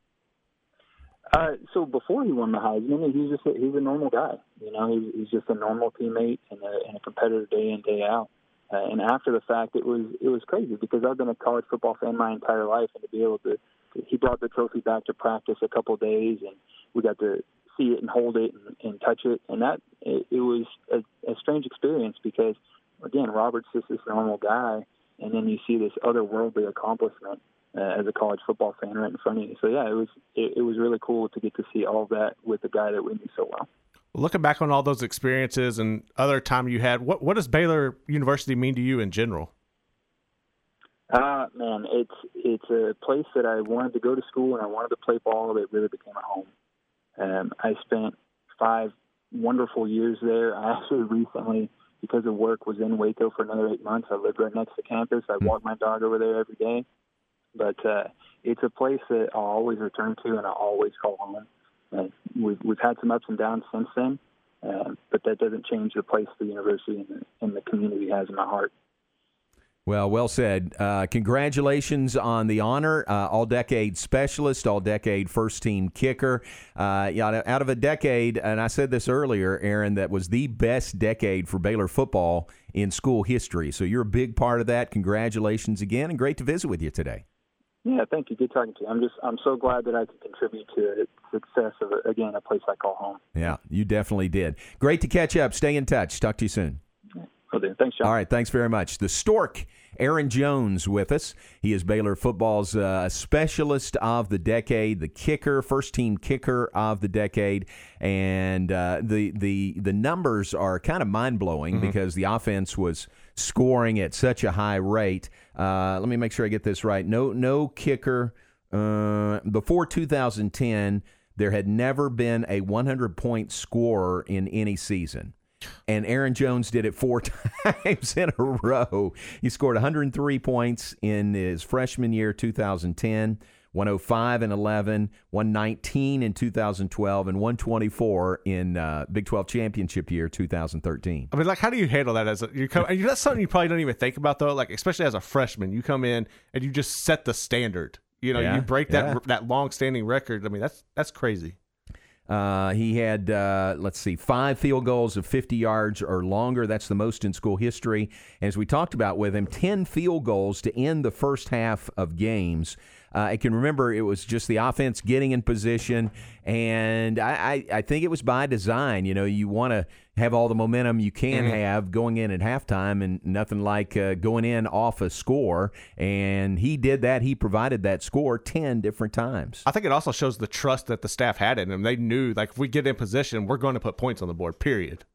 Uh, so before he won the Heisman, he's just a, he's a normal guy. You know, he's, he's just a normal teammate and a, and a competitor day in day out. Uh, and after the fact, it was it was crazy because I've been a college football fan my entire life, and to be able to, he brought the trophy back to practice a couple days, and we got to see it and hold it and, and touch it, and that it, it was a, a strange experience because again, Robert's just this normal guy, and then you see this otherworldly accomplishment uh, as a college football fan right in front of you. So yeah, it was it, it was really cool to get to see all that with the guy that we knew so well. Looking back on all those experiences and other time you had, what what does Baylor University mean to you in general? Uh, man, it's it's a place that I wanted to go to school and I wanted to play ball. It really became a home. Um, I spent five wonderful years there. I [laughs] actually recently, because of work, was in Waco for another eight months. I lived right next to campus. I walk my dog over there every day. But uh, it's a place that I'll always return to and I'll always call home. Uh, we've we've had some ups and downs since then, uh, but that doesn't change the place the university and the, and the community has in my heart. Well, well said. Uh, congratulations on the honor, uh, all decade specialist, all decade first team kicker. Uh, yeah, out of a decade, and I said this earlier, Aaron, that was the best decade for Baylor football in school history. So you're a big part of that. Congratulations again, and great to visit with you today. Yeah, thank you. Good talking to you. I'm just I'm so glad that I could contribute to the success of again a place I call home. Yeah, you definitely did. Great to catch up. Stay in touch. Talk to you soon. Okay, thanks, John. All right, thanks very much. The Stork, Aaron Jones, with us. He is Baylor football's uh, specialist of the decade, the kicker, first team kicker of the decade, and uh, the the the numbers are kind of mind blowing mm-hmm. because the offense was scoring at such a high rate. Uh, let me make sure I get this right. No, no kicker uh, before 2010. There had never been a 100 point scorer in any season. And Aaron Jones did it four [laughs] times in a row. He scored 103 points in his freshman year, 2010. 105 and 11, 119 in 2012, and 124 in uh, Big 12 championship year 2013. I mean, like, how do you handle that as a, you come? That's something you probably don't even think about though. Like, especially as a freshman, you come in and you just set the standard. You know, yeah, you break that yeah. that long standing record. I mean, that's that's crazy. Uh, he had, uh, let's see, five field goals of 50 yards or longer. That's the most in school history. As we talked about with him, 10 field goals to end the first half of games. Uh, I can remember it was just the offense getting in position, and I, I, I think it was by design. You know, you want to have all the momentum you can Mm-hmm. have going in at halftime, and nothing like uh, going in off a score. And he did that. He provided that score 10 different times. I think it also shows the trust that the staff had in him. They knew, like, if we get in position, we're going to put points on the board. Period.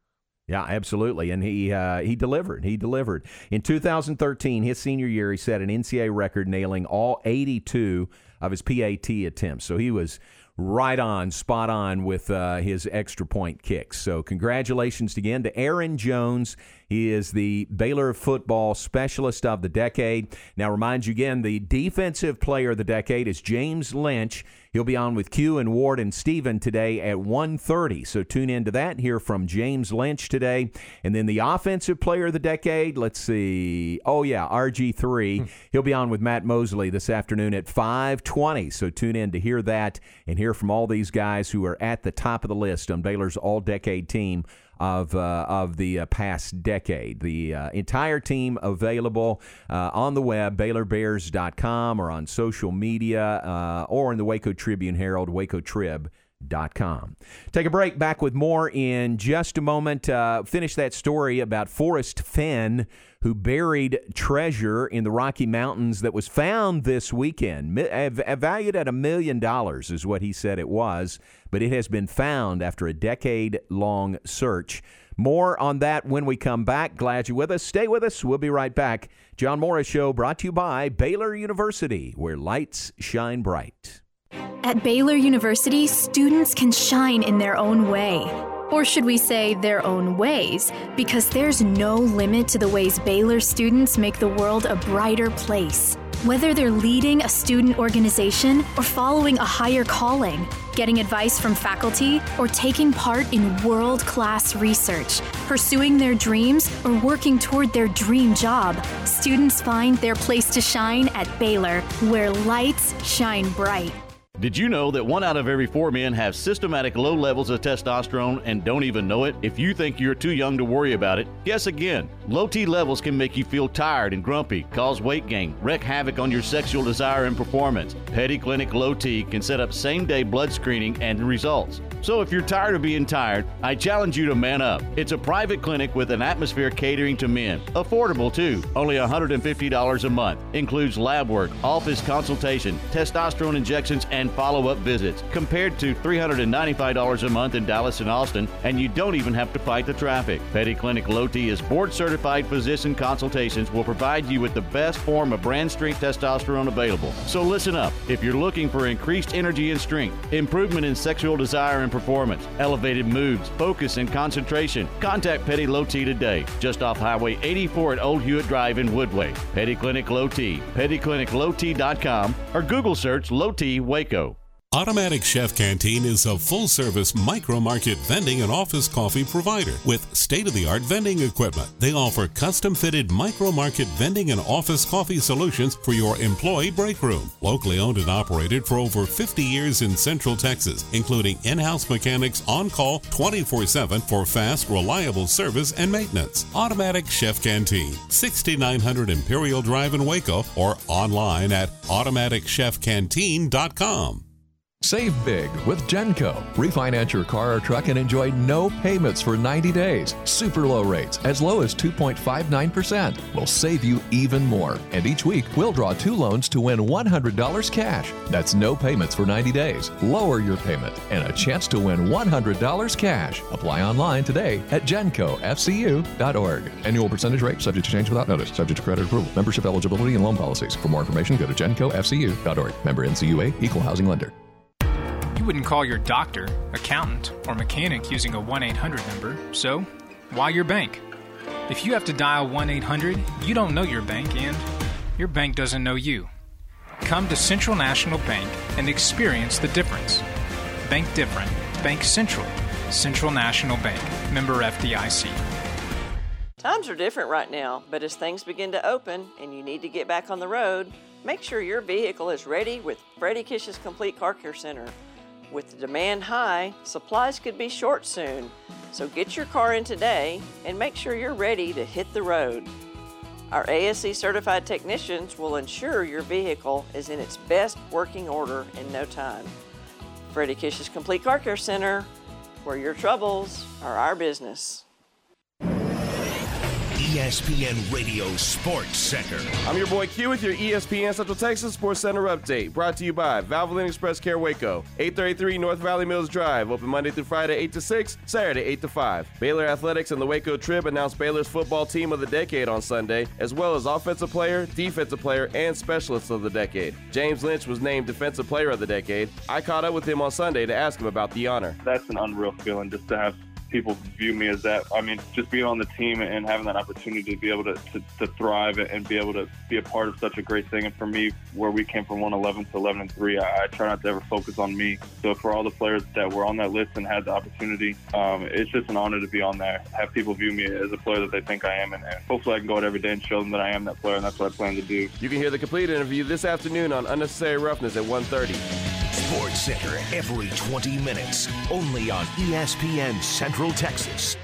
Yeah, absolutely, and he uh, he delivered. He delivered in 2013, his senior year. He set an NCAA record, nailing all 82 of his PAT attempts. So he was right on, spot on with uh, his extra point kicks. So congratulations again to Aaron Jones. He is the Baylor football specialist of the decade. Now, remind you again, the defensive player of the decade is James Lynch. He'll be on with Q and Ward and Steven today at 1.30. So tune in to that. Hear from James Lynch today. And then the offensive player of the decade, let's see. Oh, yeah, RG3. Hmm. He'll be on with Matt Mosley this afternoon at 5.20. So tune in to hear that and hear from all these guys who are at the top of the list on Baylor's all-decade team of uh, of the uh, past decade. The uh, entire team available uh, on the web, BaylorBears.com, or on social media, uh, or in the Waco Tribune Herald, WacoTrib.com. Take a break. Back with more in just a moment. Uh, finish that story about Forrest Fenn, who buried treasure in the Rocky Mountains that was found this weekend. Mi- Valued at a million dollars is what he said it was, but it has been found after a decade long search. More on that when we come back. Glad you're with us. Stay with us. We'll be right back. John Morris Show brought to you by Baylor University, where lights shine bright. At Baylor University, students can shine in their own way. Or should we say their own ways? Because there's no limit to the ways Baylor students make the world a brighter place. Whether they're leading a student organization or following a higher calling, getting advice from faculty, or taking part in world class research, pursuing their dreams, or working toward their dream job, students find their place to shine at Baylor, where lights shine bright. Did you know that one out of every four men have systematic low levels of testosterone and don't even know it? If you think you're too young to worry about it, guess again. Low T levels can make you feel tired and grumpy, cause weight gain, wreak havoc on your sexual desire and performance. Petty Clinic Low T can set up same day blood screening and results. So if you're tired of being tired, I challenge you to man up. It's a private clinic with an atmosphere catering to men. Affordable too, only $150 a month. Includes lab work, office consultation, testosterone injections, and follow up visits. Compared to $395 a month in Dallas and Austin, and you don't even have to fight the traffic. Petty Clinic Low T is board certified physician consultations will provide you with the best form of brand strength testosterone available. So listen up. If you're looking for increased energy and strength, improvement in sexual desire and performance, elevated moods, focus, and concentration, contact Petty Low T today, just off Highway 84 at Old Hewitt Drive in Woodway. Petty Clinic Low T, pettycliniclowt.com, or Google search Low T Waco. Automatic Chef Canteen is a full service micro market vending and office coffee provider with state of the art vending equipment. They offer custom fitted micro market vending and office coffee solutions for your employee break room. Locally owned and operated for over 50 years in Central Texas, including in house mechanics on call 24 7 for fast, reliable service and maintenance. Automatic Chef Canteen, 6900 Imperial Drive in Waco, or online at automaticchefcanteen.com. Save big with Genco. Refinance your car or truck and enjoy no payments for 90 days. Super low rates, as low as 2.59%, will save you even more. And each week, we'll draw two loans to win $100 cash. That's no payments for 90 days. Lower your payment and a chance to win $100 cash. Apply online today at gencofcu.org. Annual percentage rate subject to change without notice, subject to credit approval. Membership eligibility and loan policies. For more information, go to gencofcu.org. Member NCUA, Equal Housing Lender. You wouldn't call your doctor, accountant, or mechanic using a 1 800 number, so why your bank? If you have to dial 1 800, you don't know your bank and your bank doesn't know you. Come to Central National Bank and experience the difference. Bank different. Bank Central. Central National Bank. Member FDIC. Times are different right now, but as things begin to open and you need to get back on the road, make sure your vehicle is ready with Freddie Kish's Complete Car Care Center. With the demand high, supplies could be short soon. So get your car in today and make sure you're ready to hit the road. Our ASE certified technicians will ensure your vehicle is in its best working order in no time. Freddie Kish's Complete Car Care Center, where your troubles are our business. ESPN Radio Sports Center. I'm your boy Q with your ESPN Central Texas Sports Center update. Brought to you by Valvoline Express Care Waco. 833 North Valley Mills Drive. Open Monday through Friday, 8 to 6, Saturday, 8 to 5. Baylor Athletics and the Waco Trib announced Baylor's football team of the decade on Sunday, as well as offensive player, defensive player, and specialist of the decade. James Lynch was named defensive player of the decade. I caught up with him on Sunday to ask him about the honor. That's an unreal feeling just to have people view me as that. I mean, just being on the team and having that opportunity to be able to, to, to thrive and be able to be a part of such a great thing. And for me, where we came from 111 to 11 and 3, I, I try not to ever focus on me. So for all the players that were on that list and had the opportunity, um, it's just an honor to be on there. Have people view me as a player that they think I am. And, and hopefully I can go out every day and show them that I am that player. And that's what I plan to do. You can hear the complete interview this afternoon on Unnecessary Roughness at 1.30. Sports Center every 20 minutes, only on ESPN Central Texas.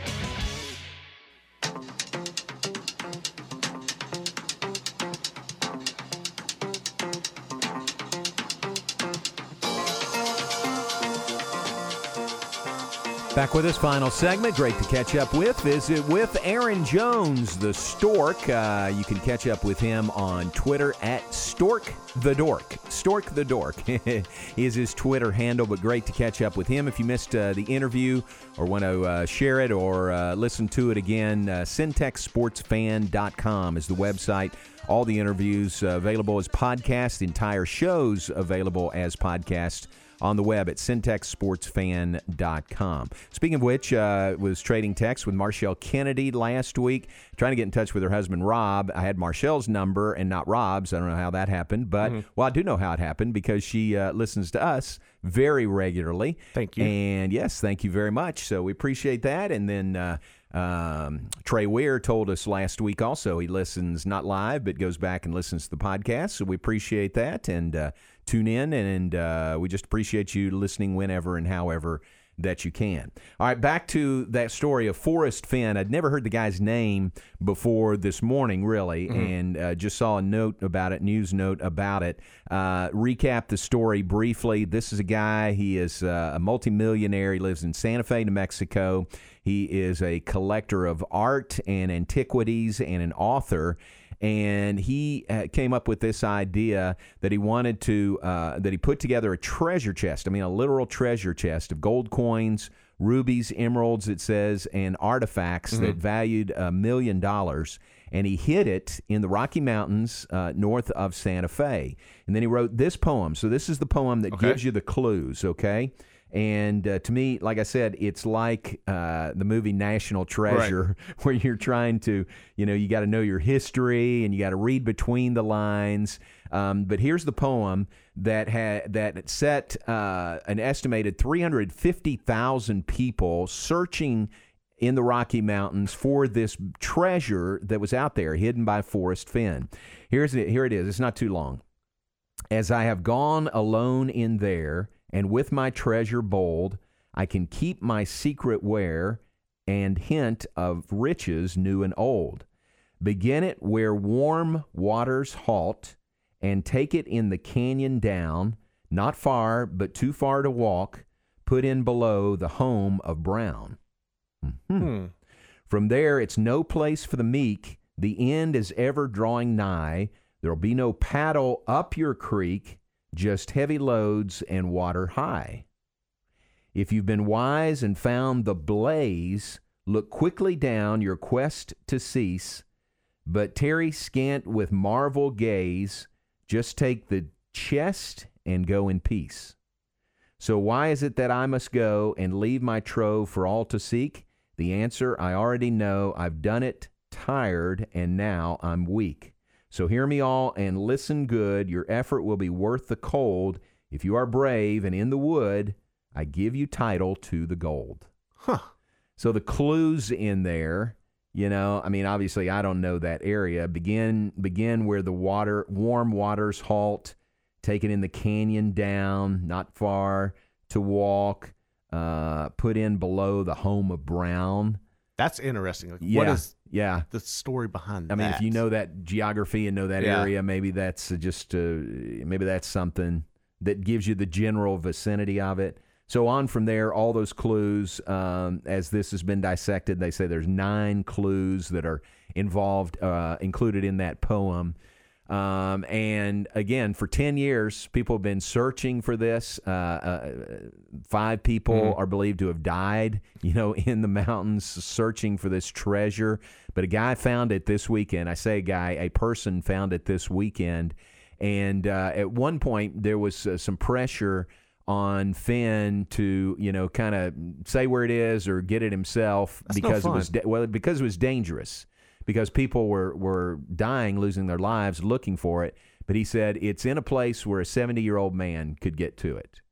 Back with us, final segment. Great to catch up with. Visit with Aaron Jones, the Stork. Uh, you can catch up with him on Twitter at Stork the Dork. Stork the Dork [laughs] is his Twitter handle, but great to catch up with him. If you missed uh, the interview or want to uh, share it or uh, listen to it again, uh, centexsportsfan.com is the website. All the interviews uh, available as podcast, entire shows available as podcast on the web at centexsportsfan.com. Speaking of which, uh, was trading text with Marshall Kennedy last week, trying to get in touch with her husband Rob. I had Marshall's number and not Rob's. I don't know how that happened, but Mhm. well, I do know how it happened because she uh, listens to us very regularly. Thank you. And yes, thank you very much. So we appreciate that. And then. Uh, um, Trey Weir told us last week also he listens not live but goes back and listens to the podcast. So we appreciate that and uh, tune in and uh, we just appreciate you listening whenever and however that you can. All right, back to that story of Forrest Fenn. I'd never heard the guy's name before this morning, really, Mhm. and uh, just saw a note about it, news note about it. Uh, recap the story briefly. This is a guy. He is uh, a multimillionaire. He lives in Santa Fe, New Mexico. He is a collector of art and antiquities and an author and he uh, came up with this idea that he wanted to uh, that he put together a treasure chest i mean a literal treasure chest of gold coins rubies emeralds it says and artifacts that Mhm. valued a million dollars and he hid it in the rocky mountains uh, north of santa fe and then he wrote this poem so this is the poem that Okay. gives you the clues okay and uh, to me, like I said, it's like uh, the movie National Treasure, [laughs] where you're trying to, you know, you got to know your history and you got to read between the lines. Um, but here's the poem that had that set uh, an estimated 350,000 people searching in the Rocky Mountains for this treasure that was out there, hidden by Forrest Fenn. Here's it. Here it is. It's not too long. As I have gone alone in there, and with my treasure bold, I can keep my secret where, and hint of riches new and old. Begin it where warm waters halt, and take it in the canyon down, not far, but too far to walk, put in below the home of Brown. Mhm. From there, it's no place for the meek. The end is ever drawing nigh. There'll be no paddle up your creek, just heavy loads and water high. If you've been wise and found the blaze, look quickly down your quest to cease, but tarry scant with marvel gaze, just take the chest and go in peace. So why is it that I must go and leave my trove for all to seek? The answer I already know. I've done it, tired, and now I'm weak. So hear me all and listen good. Your effort will be worth the cold. If you are brave and in the wood, I give you title to the gold. Huh. So the clues in there, you know, I mean, obviously I don't know that area. Begin begin where the water warm waters halt. Take it in the canyon down, not far. to walk, uh, put in below the home of Brown. That's interesting. Like, Yeah, What is yeah. the story behind that? I mean, if you know that geography and know that Yeah. area, maybe that's just uh, maybe that's something that gives you the general vicinity of it. So on from there, all those clues, um, as this has been dissected, they say there's nine clues that are involved, uh, included in that poem. Um, and again, for 10 years, people have been searching for this. Uh, uh, five people Mhm. are believed to have died, you know, [laughs] in the mountains searching for this treasure. But a guy found it this weekend. I say a guy, a person found it this weekend. And uh, at one point, there was uh, some pressure on Fenn to, you know, kind of say where it is or get it himself That's no because it was da- well because it was dangerous because people were were dying, losing their lives looking for it. But he said it's in a place where a 70 year old man could get to it.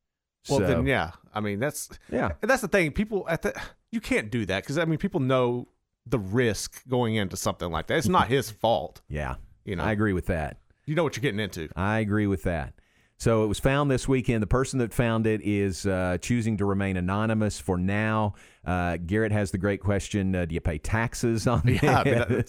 Well, So- then yeah. I mean, that's Yeah. That's the thing. People at the you can't do that because I mean, people know the risk going into something like that. It's not his [laughs] fault. Yeah, you know. I agree with that. You know what you're getting into. I agree with that. So it was found this weekend. The person that found it is uh, choosing to remain anonymous for now. Uh, Garrett has the great question: uh, Do you pay taxes on [laughs] Yeah, I mean.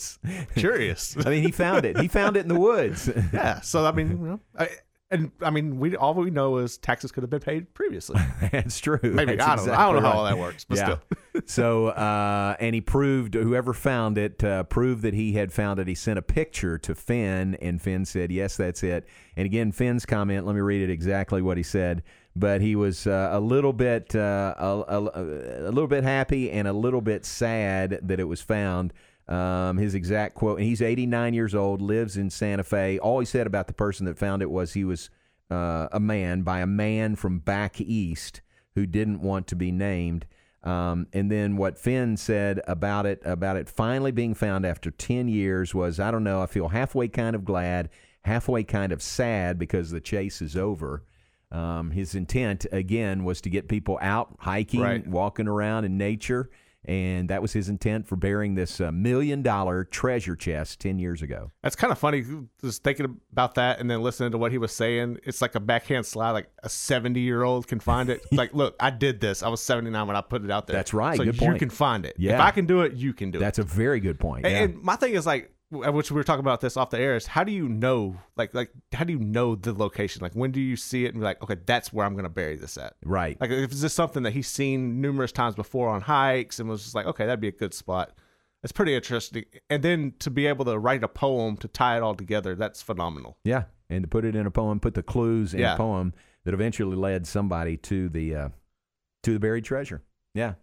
Curious. [laughs] I mean, he found it. He found it in the woods. [laughs] yeah. So I mean, you know, I, and I mean, we all we know is taxes could have been paid previously. [laughs] That's true. Maybe That's I don't. know. I don't know exactly how all that works, but yeah. still. [laughs] so, uh, and he proved whoever found it uh, proved that he had found it. He sent a picture to Fenn, and Fenn said, "Yes, that's it." And again, Fenn's comment. Let me read it exactly what he said. But he was uh, a little bit, uh, a, a, a little bit happy and a little bit sad that it was found. Um, his exact quote, and he's 89 years old, lives in Santa Fe. All he said about the person that found it was he was uh, a man by a man from back east who didn't want to be named. Um, and then what Fenn said about it, about it finally being found after 10 years was, I don't know, I feel halfway kind of glad, halfway kind of sad because the chase is over. Um, his intent, again, was to get people out hiking, Right. walking around in nature. And that was his intent for burying this uh, million dollar treasure chest 10 years ago. That's kind of funny. Just thinking about that and then listening to what he was saying. It's like a backhand slide. Like a seventy-year-old can find it. [laughs] like, look, I did this. I was seventy-nine when I put it out there. That's right. So Good you point. can find it. Yeah. If I can do it, you can do it. That's a very good point. And, yeah. and my thing is like, which we were talking about this off the air, is how do you know, like, like how do you know the location? Like, when do you see it and be like, okay, that's where I'm going to bury this at? Right. Like, if it's just something that he's seen numerous times before on hikes and was just like, okay, that'd be a good spot. It's pretty interesting. And then to be able to write a poem to tie it all together, that's phenomenal. Yeah, and to put it in a poem, put the clues in Yeah. a poem that eventually led somebody to the uh, to the buried treasure. Yeah.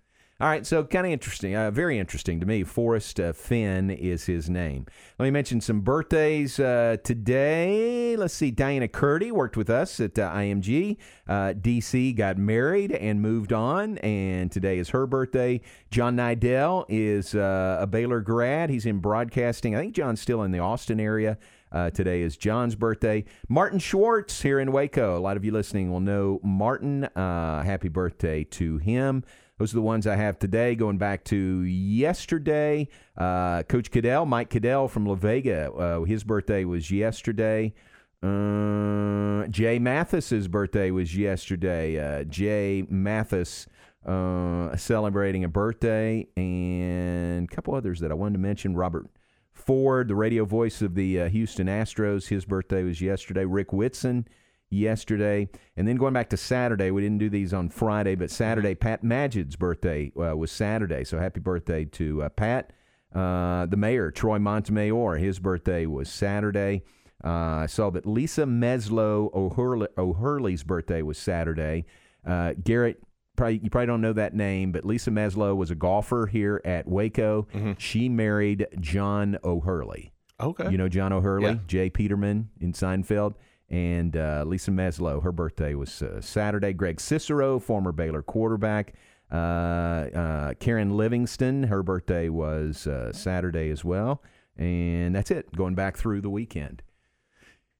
All right, so kind of interesting, uh, very interesting to me. Forrest uh, Fenn is his name. Let me mention some birthdays uh, today. Let's see, Diana Curdy worked with us at uh, IMG. Uh, DC got married and moved on, and today is her birthday. John Nidell is uh, a Baylor grad. He's in broadcasting. I think John's still in the Austin area. Uh, today is John's birthday. Martin Schwartz here in Waco. A lot of you listening will know Martin. Uh, happy birthday to him. Those are the ones I have today. Going back to yesterday, uh, Coach Cadell, Mike Cadell from La Vega. Uh, his birthday was yesterday. Uh, Jay Mathis's birthday was yesterday. Uh, Jay Mathis uh, celebrating a birthday, and a couple others that I wanted to mention. Robert Ford, the radio voice of the uh, Houston Astros, his birthday was yesterday. Rick Whitson yesterday, and then going back to Saturday, we didn't do these on Friday, but Saturday, Pat Magid's birthday uh, was Saturday. So happy birthday to uh, Pat. Uh, the mayor, Troy Montemayor, his birthday was Saturday. Uh, I saw that Lisa Meslow O'Hurley, O'Hurley's birthday was Saturday. Uh, Garrett, probably you probably don't know that name, but Lisa Meslow was a golfer here at Waco. She married John O'Hurley. Okay. You know John O'Hurley, Yeah. J. Peterman in Seinfeld, and uh, Lisa Meslow. Her birthday was uh, Saturday. Greg Cicero, former Baylor quarterback. Uh, uh, Karen Livingston, her birthday was uh, Saturday as well. And that's it, going back through the weekend.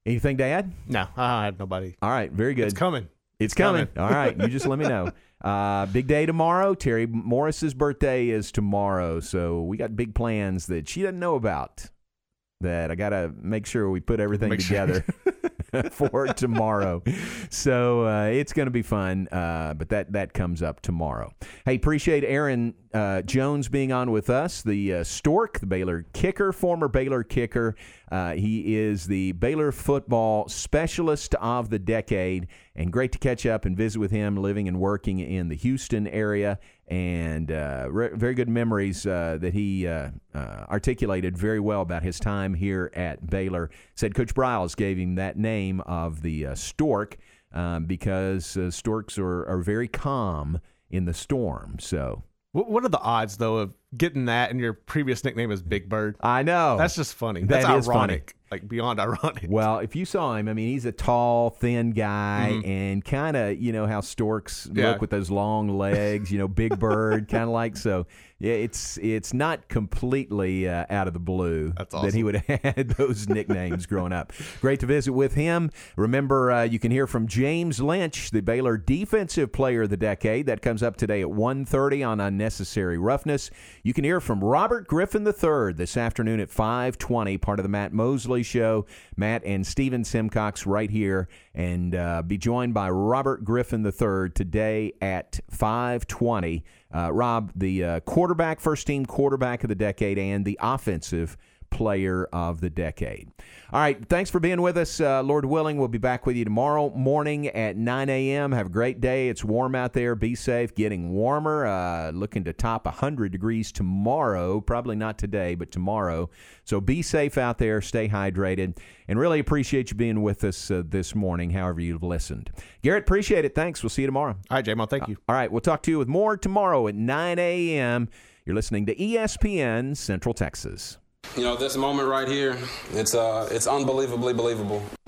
Anything to add? No, I had nobody. All right, very good. It's coming. It's coming. coming. All right, you just let me know. [laughs] Uh, big day tomorrow. Terry Morris's birthday is tomorrow, so we got big plans that she doesn't know about. That I got to make sure we put everything Make sure. [laughs] [laughs] for tomorrow. So uh, it's going to be fun, uh, but that that comes up tomorrow. Hey, appreciate Aaron uh, Jones being on with us, the uh, Stork, the Baylor kicker, former Baylor kicker. Uh, he is the Baylor football specialist of the decade, and great to catch up and visit with him, living and working in the Houston area and uh, re- very good memories uh, that he uh, uh, articulated very well about his time here at Baylor. Said Coach Briles gave him that name of the uh, stork um, because uh, storks are, are very calm in the storm. So. What are the odds though of getting that and your previous nickname is Big Bird? I know. That's just funny. That That's is funny. ironic. Like beyond ironic. Well, if you saw him, I mean, he's a tall, thin guy, Mhm. and kind of, you know, how storks Yeah. look with those long legs, you know, big bird, [laughs] kind of like so. Yeah, it's it's not completely uh, out of the blue that he would [laughs] have had those nicknames growing up. Great to visit with him. Remember, uh, you can hear from James Lynch, the Baylor Defensive Player of the Decade. That comes up today at 1.30 on Unnecessary Roughness. You can hear from Robert Griffin III this afternoon at 5.20, part of the Matt Mosley Show. Matt and Steven Simcox right here, and uh, be joined by Robert Griffin III today at 5.20. Uh, Rob, the uh, quarterback, first team quarterback of the decade, and the offensive player of the decade. All right, thanks for being with us. Uh, Lord willing, we'll be back with you tomorrow morning at 9 a.m. Have a great day. It's warm out there. Be safe. Getting warmer. Uh, looking to top 100 degrees tomorrow. Probably not today, but tomorrow. So be safe out there. Stay hydrated. And really appreciate you being with us uh, this morning, however you've listened. Garrett, appreciate it. Thanks. We'll see you tomorrow. All right, J-Mo, thank you. all right, we'll talk to you with more tomorrow at 9 a.m. You're listening to ESPN Central Texas. You know, this moment right here, it's uh, it's unbelievably believable.